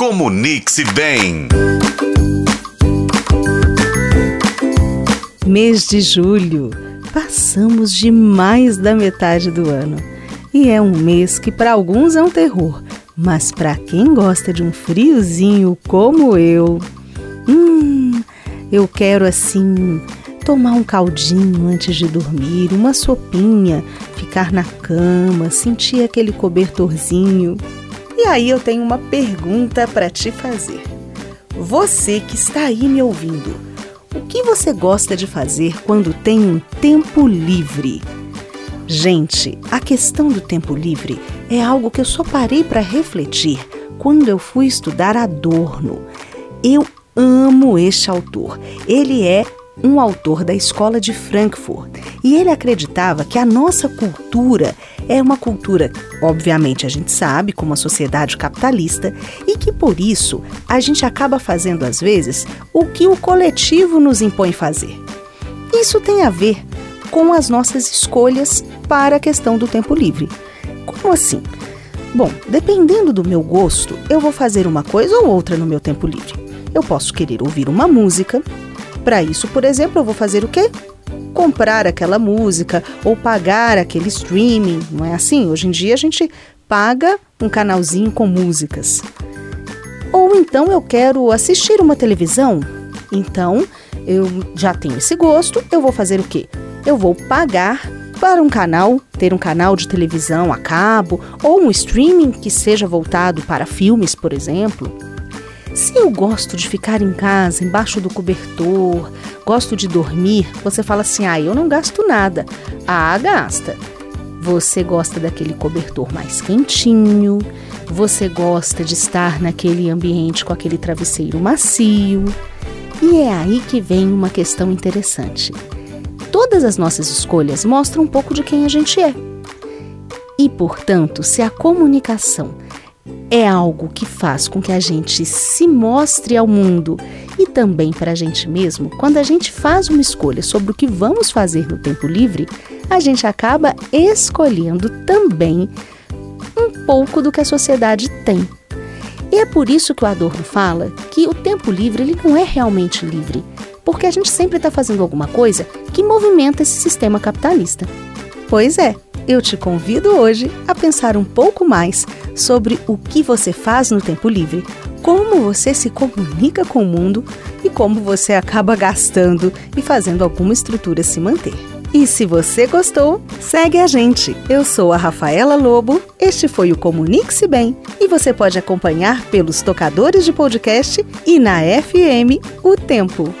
Comunique-se bem. Mês de julho. Passamos de mais da metade do ano. E é um mês que para alguns é um terror, mas para quem gosta de um friozinho como eu, hum, eu quero assim tomar um caldinho antes de dormir, uma sopinha, ficar na cama, sentir aquele cobertorzinho. E aí eu tenho uma pergunta para te fazer. Você que está aí me ouvindo, o que você gosta de fazer quando tem um tempo livre? Gente, a questão do tempo livre é algo que eu só parei para refletir quando eu fui estudar Adorno. Eu amo este autor. Ele é um autor da escola de Frankfurt e ele acreditava que a nossa cultura é uma cultura, obviamente a gente sabe, como uma sociedade capitalista e que por isso a gente acaba fazendo às vezes o que o coletivo nos impõe fazer. Isso tem a ver com as nossas escolhas para a questão do tempo livre. Como assim? Bom, dependendo do meu gosto, eu vou fazer uma coisa ou outra no meu tempo livre. Eu posso querer ouvir uma música. Para isso, por exemplo, eu vou fazer o quê? Comprar aquela música ou pagar aquele streaming, não é assim? Hoje em dia a gente paga um canalzinho com músicas. Ou então eu quero assistir uma televisão. Então, eu já tenho esse gosto, eu vou fazer o quê? eu vou pagar para um canal, ter um canal de televisão a cabo ou um streaming que seja voltado para filmes, por exemplo. Se eu gosto de ficar em casa, embaixo do cobertor, gosto de dormir, você fala assim: ah, eu não gasto nada. Ah, gasta. Você gosta daquele cobertor mais quentinho, você gosta de estar naquele ambiente com aquele travesseiro macio. E é aí que vem uma questão interessante. Todas as nossas escolhas mostram um pouco de quem a gente é. E, portanto, se a comunicação é algo que faz com que a gente se mostre ao mundo e também para a gente mesmo, quando a gente faz uma escolha sobre o que vamos fazer no tempo livre, a gente acaba escolhendo também um pouco do que a sociedade tem. E é por isso que o Adorno fala que o tempo livre ele não é realmente livre, porque a gente sempre está fazendo alguma coisa que movimenta esse sistema capitalista. Pois é, eu te convido hoje a pensar um pouco mais sobre o que você faz no tempo livre, como você se comunica com o mundo e como você acaba gastando e fazendo alguma estrutura se manter. E se você gostou, segue a gente. Eu sou a Rafaela Lobo, este foi o Comunique-se Bem e você pode acompanhar pelos tocadores de podcast e na FM O Tempo.